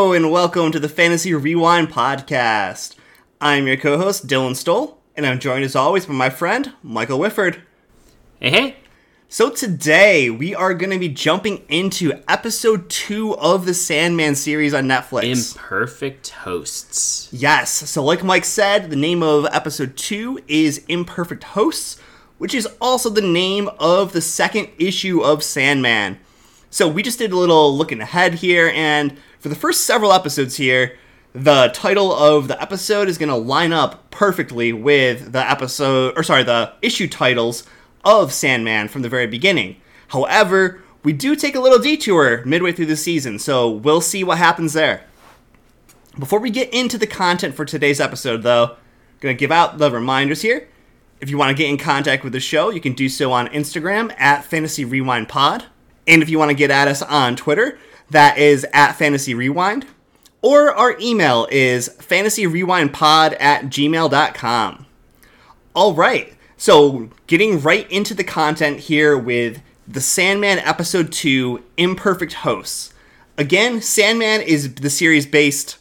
Hello, and welcome to the Fantasy Rewind podcast. I'm your co host, Dylan Stoll, and I'm joined as always by my friend, Michael Whifford. Hey, hey. So, today we are going to be jumping into episode two of the Sandman series on Netflix. Imperfect Hosts. Yes, so like Mike said, the name of episode two is Imperfect Hosts, which is also the name of the second issue of Sandman. So we just did a little looking ahead here, and for the first several episodes here, the title of the episode is going to line up perfectly with the episode, or sorry, the issue titles of Sandman from the very beginning. However, we do take a little detour midway through the season, so we'll see what happens there. Before we get into the content for today's episode, though, I'm going to give out the reminders here. If you want to get in contact with the show, you can do so on Instagram at Fantasy Rewind Pod. And if you want to get at us on Twitter, that is at Fantasy Rewind. Or our email is fantasyrewindpod at gmail.com. All right, so getting right into the content here with The Sandman Episode 2 Imperfect Hosts. Again, Sandman is the series based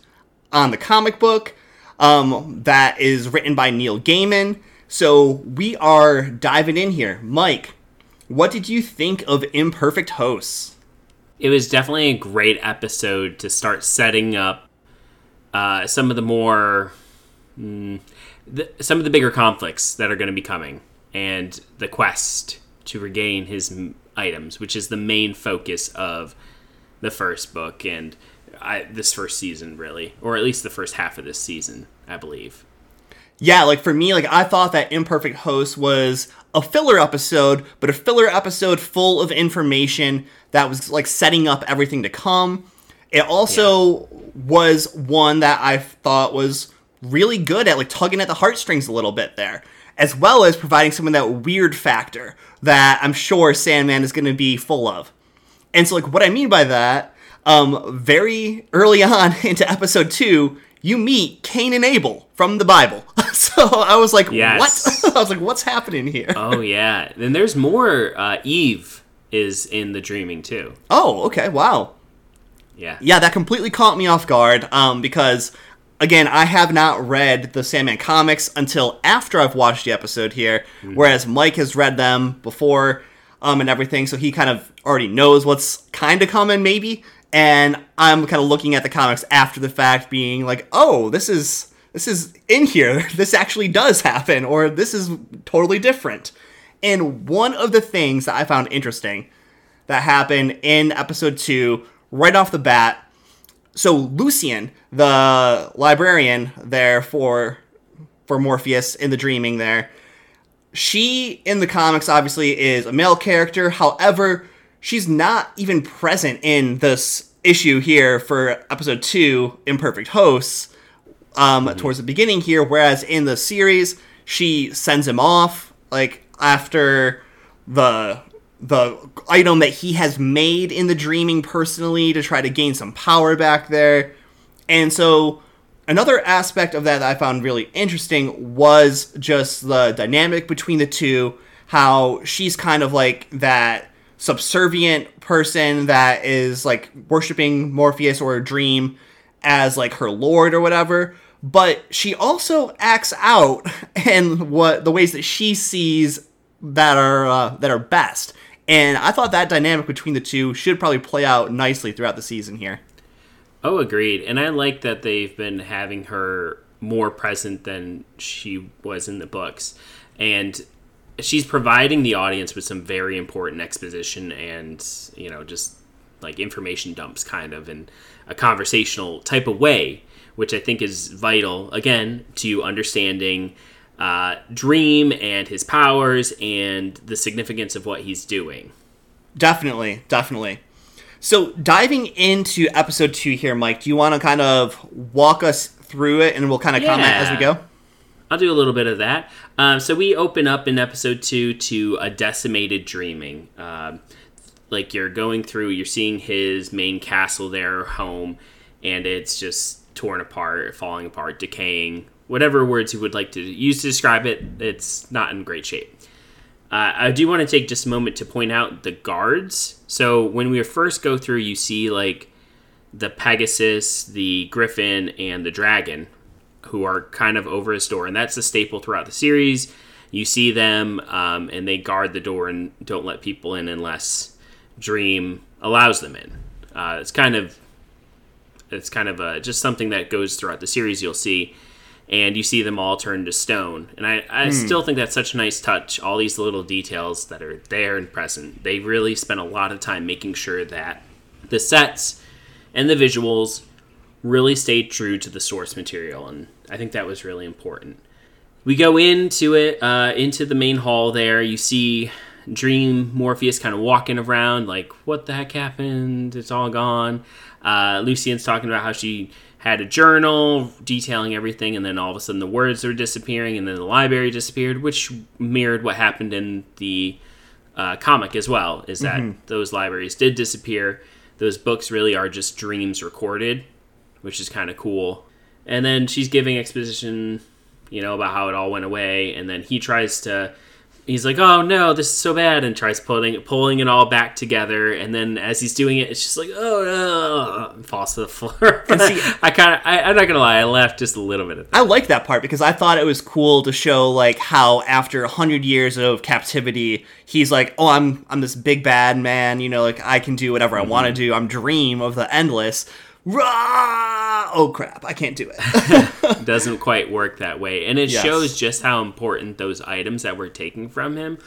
on the comic book um, that is written by Neil Gaiman. So we are diving in here. Mike, what did you think of Imperfect Hosts? It was definitely a great episode to start setting up uh, some of the more. Mm, the, some of the bigger conflicts that are going to be coming and the quest to regain his m- items, which is the main focus of the first book and I, this first season, really, or at least the first half of this season, I believe. Yeah, like for me, like I thought that Imperfect Host was a filler episode, but a filler episode full of information that was like setting up everything to come. It also yeah. was one that I thought was really good at like tugging at the heartstrings a little bit there, as well as providing some of that weird factor that I'm sure Sandman is going to be full of. And so, like, what I mean by that, um, very early on into episode two, you meet Cain and Abel from the Bible. so I was like, yes. what? I was like, what's happening here? oh yeah. Then there's more. Uh, Eve is in the dreaming too. Oh, okay. Wow. Yeah. Yeah, that completely caught me off guard. Um, because again, I have not read the Sandman comics until after I've watched the episode here, mm-hmm. whereas Mike has read them before. Um, and everything, so he kind of already knows what's kind of coming, maybe and I'm kind of looking at the comics after the fact, being like, "Oh, this is this is in here. This actually does happen, or this is totally different." And one of the things that I found interesting that happened in episode two, right off the bat, so Lucienne, the librarian there for for Morpheus in the Dreaming, there, she in the comics obviously is a male character. However, she's not even present in this issue here for episode two, Imperfect Hosts, um, mm-hmm. towards the beginning here, whereas in the series, she sends him off, like, after the the item that he has made in the dreaming personally to try to gain some power back there. And so another aspect of that that I found really interesting was just the dynamic between the two, how she's kind of like that subservient person that is like worshiping Morpheus or a dream as like her lord or whatever but she also acts out in what the ways that she sees that are uh, that are best. And i thought that dynamic between the two should probably play out nicely throughout the season here. Oh agreed. And i like that they've been having her more present than she was in the books. And she's providing the audience with some very important exposition and you know just like information dumps kind of in a conversational type of way which i think is vital again to understanding uh, dream and his powers and the significance of what he's doing. Definitely definitely. So diving into episode two here mike do you want to kind of walk us through it and we'll kind of yeah. comment as we go I'll do a little bit of that. Um, so we open up in episode two to a decimated dreaming. Um, like you're going through, you're seeing his main castle there, home, and it's just torn apart, falling apart, decaying. Whatever words you would like to use to describe it, it's not in great shape. Uh, I do want to take just a moment to point out the guards. So when we first go through, you see like the Pegasus, the Griffin, and the Dragon, who are kind of over his door, and that's a staple throughout the series. You see them, um, and they guard the door and don't let people in unless Dream allows them in. Uh, it's kind of it's kind of a, just something that goes throughout the series. You'll see, and you see them all turn to stone. And I, I still think that's such a nice touch. All these little details that are there and present. They really spent a lot of time making sure that the sets and the visuals really stayed true to the source material, and I think that was really important. We go into it, uh, into the main hall there. You see Dream Morpheus kind of walking around, like, what the heck happened? It's all gone. Uh, Lucienne's talking about how she had a journal detailing everything, and then all of a sudden the words are disappearing, and then the library disappeared, which mirrored what happened in the uh, comic as well. Is that those libraries did disappear? Those books really are just dreams recorded, which is kind of cool. And then she's giving exposition, you know, about how it all went away, and then he tries to. He's like, "Oh no, this is so bad," and tries pulling pulling it all back together. And then as he's doing it, it's just like, "Oh no!" falls to the floor. And see- I kind of, I'm not gonna lie, I laughed just a little bit at that. I like that part because I thought it was cool to show like how after a hundred years of captivity, he's like, "Oh, I'm I'm this big bad man. You know, like I can do whatever I want to mm-hmm. do. I'm Dream of the Endless." Rah! Oh crap! I can't do it. doesn't quite work that way, and it Yes. shows just how important those items that we're taking from him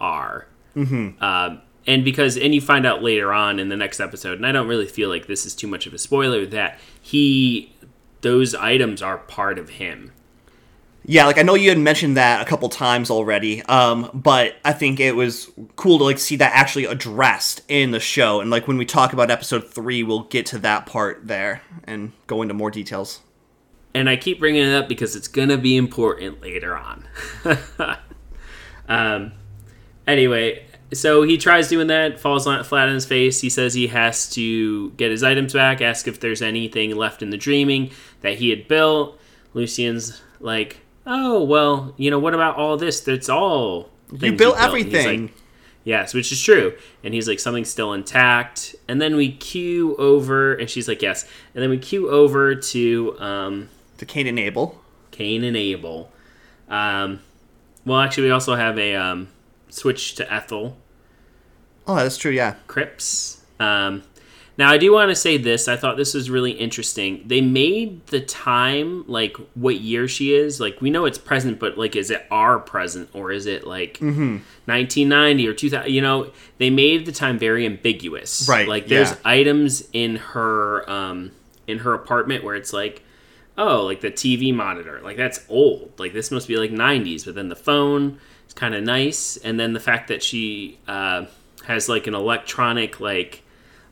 are. Mm-hmm. Um, and because, and you find out later on in the next episode, and I don't really feel like this is too much of a spoiler that he, those items are part of him. Yeah, like I know you had mentioned that a couple times already, um, but I think it was cool to like see that actually addressed in the show. And like when we talk about episode three, we'll get to that part there and go into more details. and I keep bringing it up because it's gonna be important later on. um, anyway, so he tries doing that, falls flat on his face. He says he has to get his items back. Ask if there's anything left in the dreaming that he had built. Lucienne's like, "Oh well, you know what about all this? That's all You built everything. like, Yes, which is true. And he's like, something's still intact. And then we cue over, and she's like, yes. And then we cue over to um, to Cain and Abel. Cain and Abel. Um, well, actually, we also have a um, switch to Ethel Oh, that's true. Yeah. Cripps. Um, now, I do want to say this. I thought this was really interesting. They made the time, like, what year she is. Like, we know it's present, but, like, is it our present or is it, like, Mm-hmm. 1990 or 2000? You know, they made the time very ambiguous. Right, Like, there's yeah. items in her, um, in her apartment where it's like, oh, like the TV monitor. Like, that's old. Like, this must be, like, 90s. But then the phone is kind of nice. And then the fact that she, uh, has, like, an electronic, like,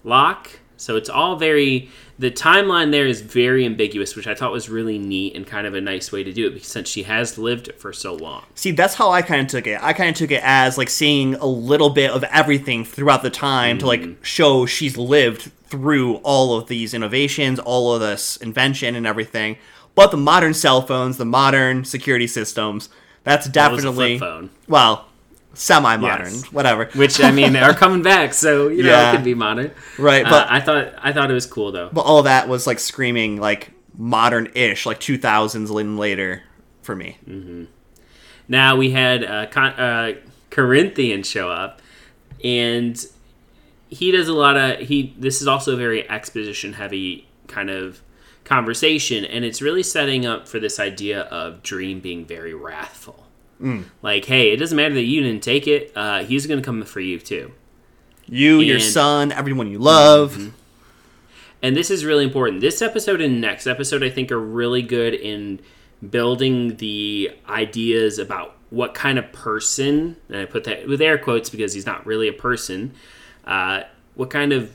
lock. So it's all very the timeline there is very ambiguous, which I thought was really neat and kind of a nice way to do it because since she has lived for so long. See, that's how I kind of took it. I kind of took it as like seeing a little bit of everything throughout the time to like mm-hmm. show she's lived through all of these innovations, all of this invention and everything. But the modern cell phones, the modern security systems, that's That definitely flip phone, well, semi-modern, Yes. whatever. which I mean are coming back, so you know Yeah. it could be modern. Right, Uh, but I thought I thought it was cool though. but all that was like screaming like modern-ish, like 2000s and later for me. Now we had uh, Con- uh, Corinthian show up, and he does a lot of he. This is also a very exposition heavy kind of conversation, and it's really setting up for this idea of Dream being very wrathful. Like, hey, it doesn't matter that you didn't take it; uh, he's going to come for you too. You, your son, everyone you love. And this is really important. This episode and next episode, I think, are really good in building the ideas about what kind of person, and I put that with air quotes because he's not really a person, uh, what kind of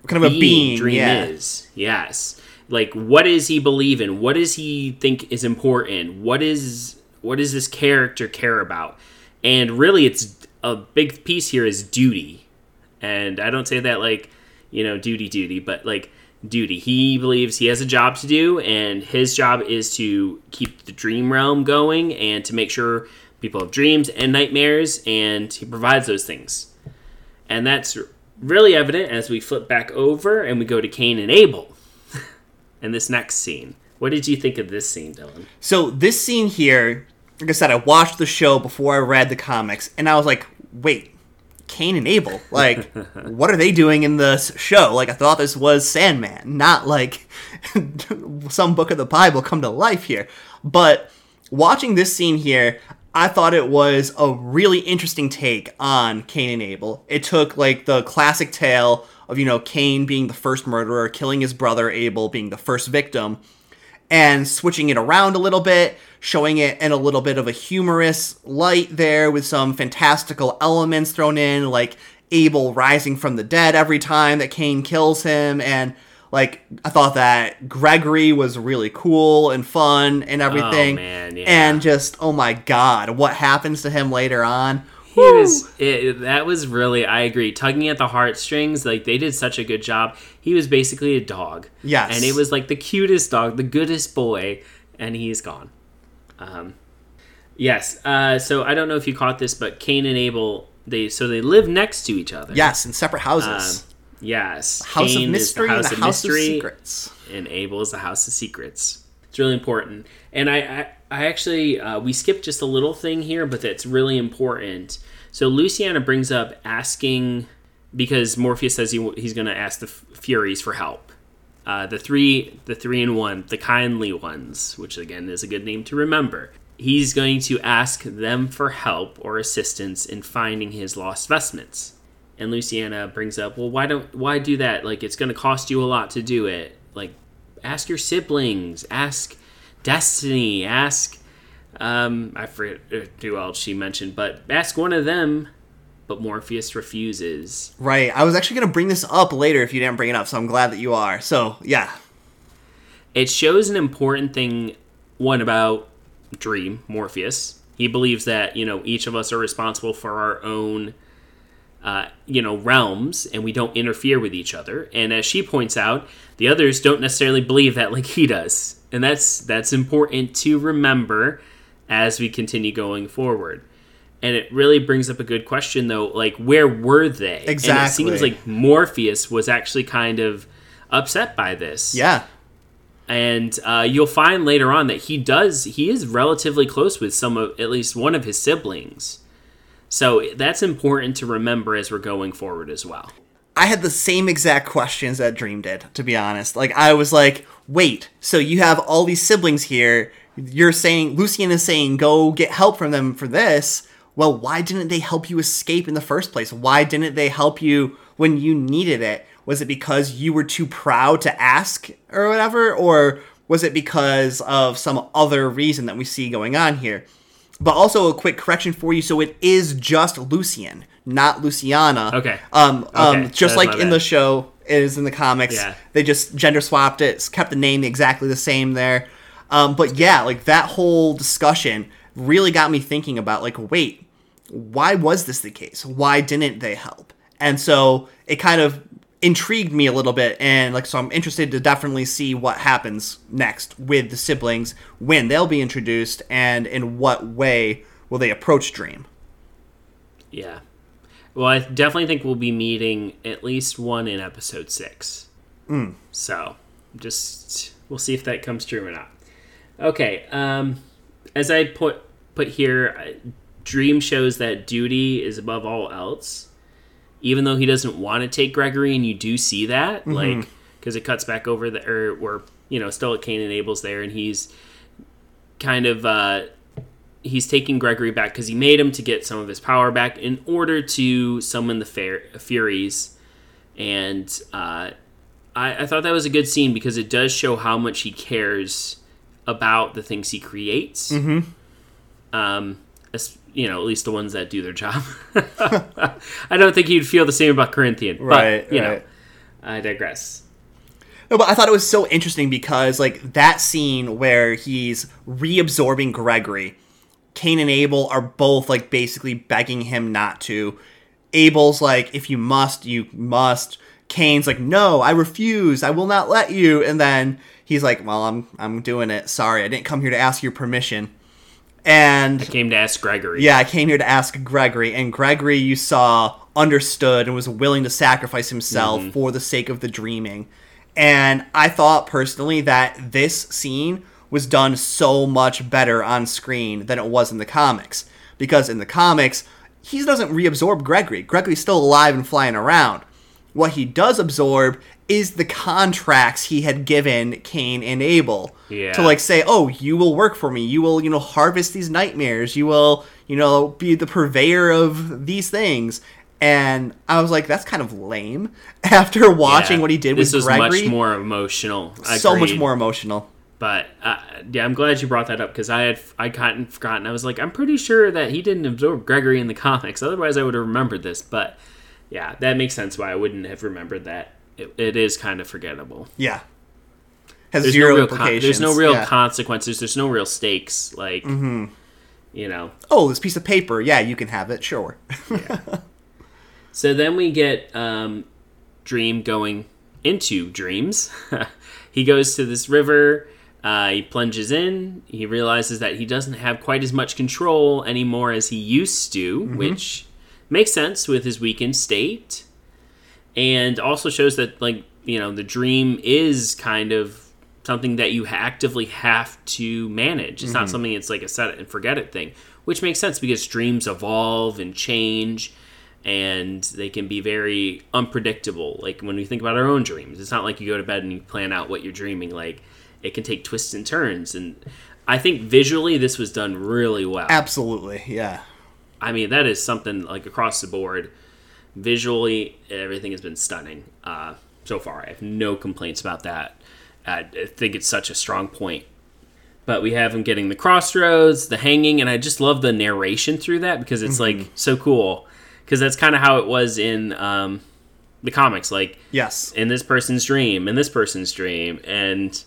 what Kind of a being, Dream yeah. is. Yes. Like, what does he believe in? What does he think is important? What is what does this character care about? And really, it's a big piece here is duty. And I don't say that like, you know, duty, duty, but like duty. He believes he has a job to do, and his job is to keep the dream realm going and to make sure people have dreams and nightmares, and he provides those things. And that's really evident as we flip back over and we go to Cain and Abel. and this next scene. What did you think of this scene, Dylan? So this scene here, like I said, I watched the show before I read the comics, and I was like, wait, Cain and Abel, like, what are they doing in this show? Like, I thought this was Sandman, not like some book of the Bible come to life here. But watching this scene here, I thought it was a really interesting take on Cain and Abel. It took like the classic tale of, you know, Cain being the first murderer, killing his brother Abel being the first victim, and switching it around a little bit, showing it in a little bit of a humorous light there with some fantastical elements thrown in, like Abel rising from the dead every time that Cain kills him and like I thought that Gregory was really cool and fun and oh, everything. Oh, man, yeah. And just oh my god, what happens to him later on? He was it, that was really I agree tugging at the heartstrings like they did such a good job. He was basically a dog. Yes. And it was like the cutest dog, the goodest boy, and he's gone. Um, yes. Uh, so I don't know if you caught this, but Cain and Abel they so they live next to each other. Yes, in separate houses. Um, yes. house Cain of the mystery and house the of house mystery, of secrets. and Abel is the House of Secrets. It's really important. And I, I, I actually, uh, we skipped just a little thing here, but that's really important. So Luciana brings up asking, because Morpheus says he, he's going to ask the Furies for help. Uh, the three, the three in one, the kindly ones, which again is a good name to remember. He's going to ask them for help or assistance in finding his lost vestments. And Luciana brings up, well, why don't why do that? Like it's going to cost you a lot to do it. Like ask your siblings, ask Destiny, ask um I forget who else she mentioned, but ask one of them. But Morpheus refuses. Right. I was actually going to bring this up later if you didn't bring it up, so I'm glad that you are. So, yeah. It shows an important thing one about Dream, Morpheus. He believes that, you know, each of us are responsible for our own uh, you know, realms and we don't interfere with each other. And as she points out, the others don't necessarily believe that like he does. And that's that's important to remember as we continue going forward. And it really brings up a good question though, like where were they? exactly And it seems like Morpheus was actually kind of upset by this Yeah. and uh, you'll find later on that he does he is relatively close with some of at least one of his siblings so that's important to remember as we're going forward as well I had the same exact questions that Dream did, to be honest. Like, I was like, wait, so you have all these siblings here. You're saying, Lucienne is saying, go get help from them for this. Well, why didn't they help you escape in the first place? Why didn't they help you when you needed it? Was it because you were too proud to ask or whatever? Or was it because of some other reason that we see going on here? But also a quick correction for you. So it is just Lucienne, not Luciana. Okay. Um, um, Okay, just that's like in the show it is in the comics. Yeah. They just gender swapped it, kept the name exactly the same there. Um, but yeah, like that whole discussion really got me thinking about like, wait, why was this the case? Why didn't they help? And so it kind of intrigued me a little bit and like so I'm interested to definitely see what happens next with the siblings when they'll be introduced and in what way will they approach Dream. yeah. Well i definitely think we'll be meeting at least one in episode six. So just we'll see if that comes true or not. Okay um as i put put here dream shows that duty is above all else even though he doesn't want to take Gregory, and you do see that, like, because it cuts back over the, or where, you know, still at Cain and Abel's there, and he's kind of, uh, he's taking Gregory back because he made him to get some of his power back in order to summon the fair, Furies. And uh, I, I thought that was a good scene because it does show how much he cares about the things he creates. Mm-hmm. Um, you know, at least the ones that do their job. I don't think you'd feel the same about Corinthian. Right, But, you right. know, I digress. No, but I thought it was so interesting because like that scene where he's reabsorbing Gregory, Cain and Abel are both like basically begging him not to. Abel's like, if you must, you must. Cain's like, no, I refuse. I will not let you. And then he's like, well, I'm I'm doing it. Sorry, I didn't come here to ask your permission. And I Came to ask Gregory. yeah, I came here to ask Gregory, and Gregory, you saw understood and was willing to sacrifice himself mm-hmm. for the sake of the dreaming. And I thought personally that this scene was done so much better on screen than it was in the comics. Because in the comics, he doesn't reabsorb Gregory. Gregory's still alive and flying around. What he does absorb is the contracts he had given Cain and Abel. Yeah. To like say, oh, you will work for me. You will, you know, harvest these nightmares. You will, you know, be the purveyor of these things. And I was like, that's kind of lame. After watching Yeah. what he did this with was Gregory, much more emotional. so much more emotional. But uh, yeah, I'm glad you brought that up because I had I gotten forgotten. I was like, I'm pretty sure that he didn't absorb Gregory in the comics. Otherwise, I would have remembered this. But yeah, that makes sense why I wouldn't have remembered that. It, it is kind of forgettable. Yeah. Has There's zero no real con- implications. there's no real yeah. consequences. There's no real stakes. Like Mm-hmm. you know. oh, this piece of paper. Yeah, you can have it. Sure. So then we get um, Dream going into dreams. he goes to this river. Uh, he plunges in. He realizes that he doesn't have quite as much control anymore as he used to, which makes sense with his weakened state, and also shows that like you know the dream is kind of something that you actively have to manage. It's not mm-hmm. something it's like a set it and forget it thing, which makes sense because dreams evolve and change and they can be very unpredictable. Like when we think about our own dreams, it's not like you go to bed and you plan out what you're dreaming. Like it can take twists and turns. And I think visually this was done really well. Absolutely. Yeah. I mean, that is something like across the board. Visually, everything has been stunning uh, so far. I have no complaints about that. I think it's such a strong point. But we have him getting the crossroads, the hanging, and I just love the narration through that because it's like so cool. Because that's kind of how it was in um, the comics, like Yes. in this person's dream, in this person's dream, and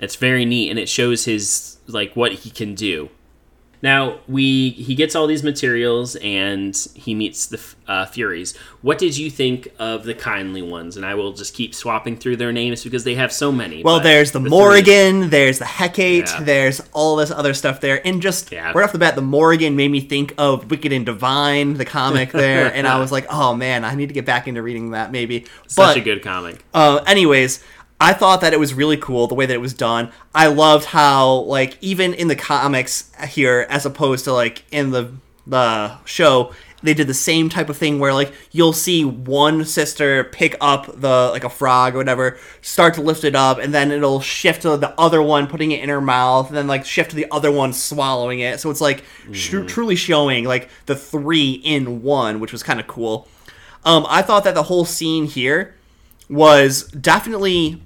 it's very neat, and it shows his like what he can do. Now we he gets all these materials and he meets the uh, Furies. What did you think of the kindly ones? And I will just keep swapping through their names because they have so many. Well, there's the, Morrigan, there's the Hecate, Yeah. there's all this other stuff there. And just Yeah. right off the bat, the Morrigan made me think of Wicked and Divine, the comic there. and I was like, oh man, I need to get back into reading that maybe. Such but a good comic. Uh, anyways, I thought that it was really cool the way that it was done. I loved how, like, even in the comics here, as opposed to like in the the show, they did the same type of thing where like you'll see one sister pick up the like a frog or whatever, start to lift it up, and then it'll shift to the other one putting it in her mouth, and then like shift to the other one swallowing it. So it's like sh- truly showing like the three in one, which was kind of cool. Um, I thought that the whole scene here was definitely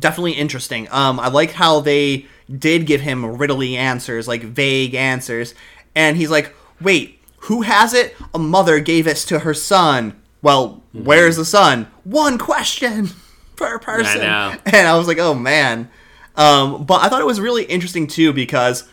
definitely interesting. Um, I like how they did give him riddly answers, like vague answers, and he's like, "Wait, who has it? A mother gave it to her son. Well, where's the son? One question per person." know. And I was like, "Oh man." Um, but I thought it was really interesting too because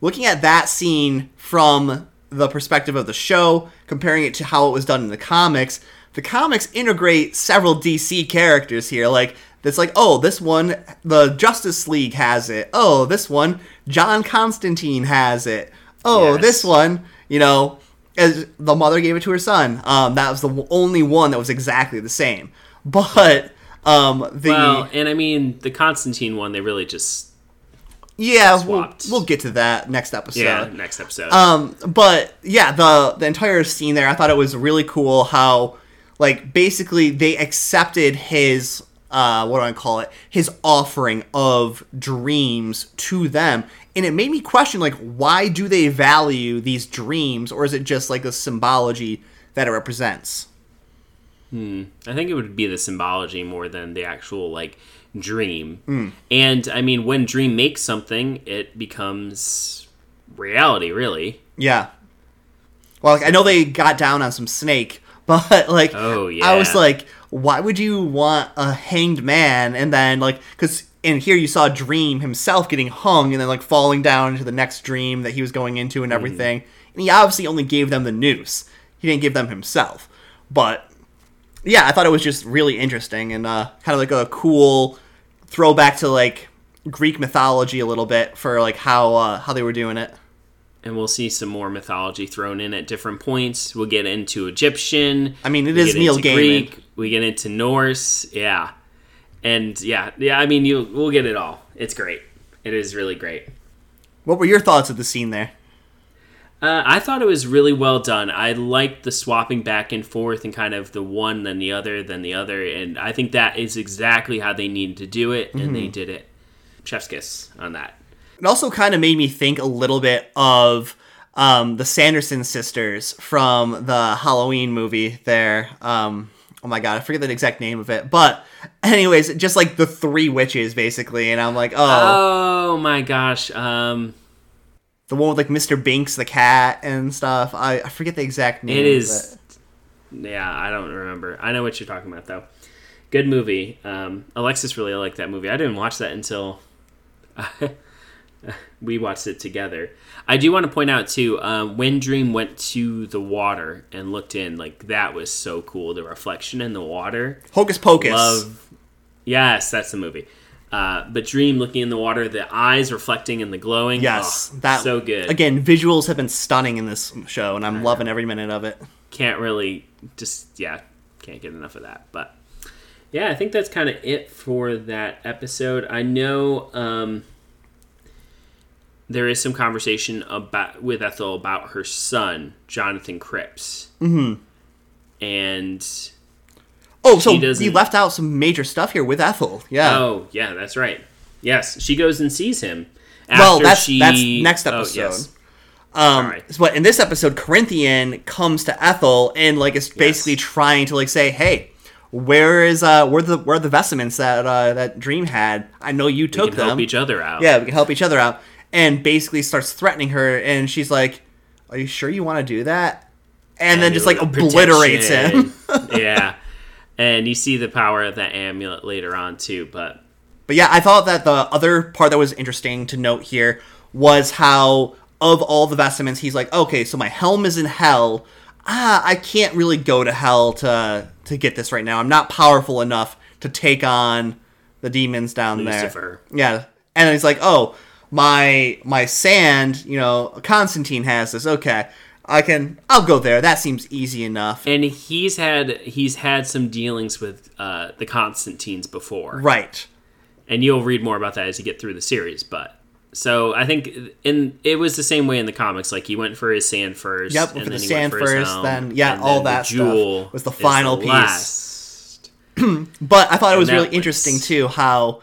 looking at that scene from the perspective of the show, comparing it to how it was done in the comics, the comics integrate several DC characters here. Like, it's like, oh, this one, the Justice League has it. Oh, this one, John Constantine has it. Oh, Yes. this one, you know, as the mother gave it to her son. Um, that was the only one that was exactly the same. But um, the Well, and I mean the Constantine one, they really just yeah, we'll, we'll get to that next episode. yeah. Next episode. Um, but yeah, the the entire scene there, I thought it was really cool how, like, basically they accepted his uh, what do I call it? His offering of dreams to them, and it made me question, like, why do they value these dreams, or is it just like the symbology that it represents? Hmm. I think it would be the symbology more than the actual like dream. And I mean, when dream makes something, it becomes reality. Really. Yeah. Well, like, I know they got down on some snake, but like, Oh, yeah, I was like, why would you want a hanged man? And then like, because in here you saw Dream himself getting hung and then like falling down into the next dream that he was going into Hmm. and everything. And he obviously only gave them the noose. He didn't give them himself. But yeah, I thought it was just really interesting and uh, kind of like a cool throwback to like Greek mythology a little bit for like how uh, how they were doing it. And we'll see some more mythology thrown in at different points. We'll get into Egyptian. I mean, it is Neil Gaiman. Greek, we get into Norse. Yeah, and yeah, yeah. I mean, you we'll get it all. It's great. It is really great. What were your thoughts of the scene there? Uh, I thought it was really well done. I liked the swapping back and forth and kind of the one, then the other, then the other, and I think that is exactly how they needed to do it, and Mm-hmm. they did it. Chef's kiss on that. It also kind of made me think a little bit of um, the Sanderson sisters from the Halloween movie there. Um, oh my god, I forget the exact name of it. But, anyways, just like the three witches, basically. And I'm like, oh, Oh my gosh. Um, the one with like Mr. Binx, the cat, and stuff. I, I forget the exact name. It is. Yeah, I don't remember. I know what you're talking about though. Good movie. Um, Alexis really liked that movie. I didn't watch that until we watched it together. I do want to point out too um, when Dream went to the water and looked in, like that was so cool. The reflection in the water. Hocus Pocus. Love. Yes, that's the movie. Uh, but Dream looking in the water, the eyes reflecting and the glowing. Yes, oh, that so good. Again, visuals have been stunning in this show, and I'm loving every minute of it. can't really just yeah can't get enough of that but yeah i think that's kind of it for that episode i know um there is some conversation about with ethel about her son jonathan cripps mm-hmm. and Oh, so She left out some major stuff here with Ethel. Yeah. oh yeah that's right yes she goes and sees him well, that's she- that's next oh, episode. yes. Um, Alright. but in this episode, Corinthian comes to Ethel and like is basically Yes. trying to like say, "Hey, where is uh where the where are the vestments that uh that Dream had? I know you we took can them. help each other out Yeah, we can help each other out." And basically starts threatening her, and she's like, "Are you sure you want to do that?" And, then just like obliterates him. yeah and you see the power of that amulet later on too but But yeah, I thought that the other part that was interesting to note here was how of all the vestments, he's like, okay, so my helm is in hell. Ah, I can't really go to hell to to get this right now. I'm not powerful enough to take on the demons down Lucifer. there. Yeah, and he's like, oh, my my sand, you know, Constantine has this. Okay, I can, I'll go there. That seems easy enough. and he's had he's had some dealings with uh, the Constantines before, Right. and you'll read more about that as you get through the series. But so I think in it was the same way in the comics. Like he went for his sand first, Yep, and for the then he sand went for his first, helm, then- yeah, all then the that stuff jewel was the final piece. last. But I thought it was really was- interesting too how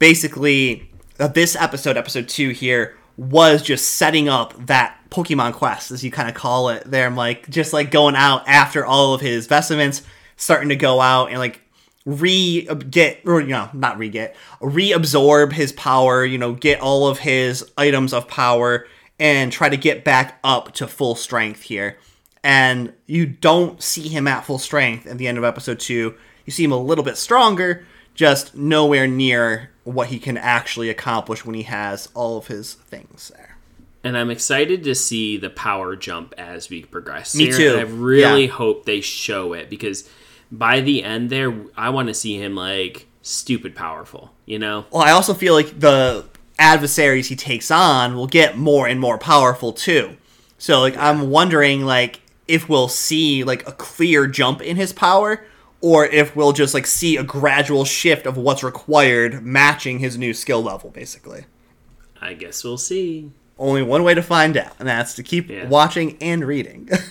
basically Uh, this episode, episode two here, was just setting up that Pokemon quest, as you kind of call it. There, I'm like just like going out after all of his vestments, starting to go out and like re uh, get or you know not re get reabsorb his power. You know, get all of his items of power and try to get back up to full strength here. And you don't see him at full strength at the end of episode two. You see him a little bit stronger, just nowhere near what he can actually accomplish when he has all of his things there. And I'm excited to see the power jump as we progress. Me here, too. And I really Yeah. hope they show it because by the end there, I want to see him like stupid powerful. You know? Well, I also feel like the adversaries he takes on will get more and more powerful too. So like I'm wondering like if we'll see like a clear jump in his power or if we'll just like see a gradual shift of what's required matching his new skill level basically. I guess we'll see. Only one way to find out, and that's to keep Yeah. watching and reading.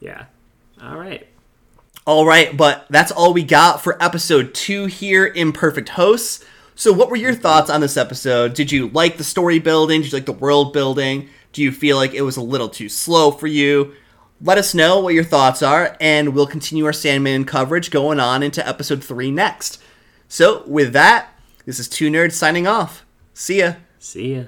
Yeah. All right. All right, but that's all we got for episode two here, Imperfect Hosts. So, what were your thoughts on this episode? Did you like the story building? Did you like the world building? Do you feel like it was a little too slow for you? Let us know what your thoughts are, and we'll continue our Sandman coverage going on into episode three next. So, with that, this is Two Nerds signing off. See ya. See ya.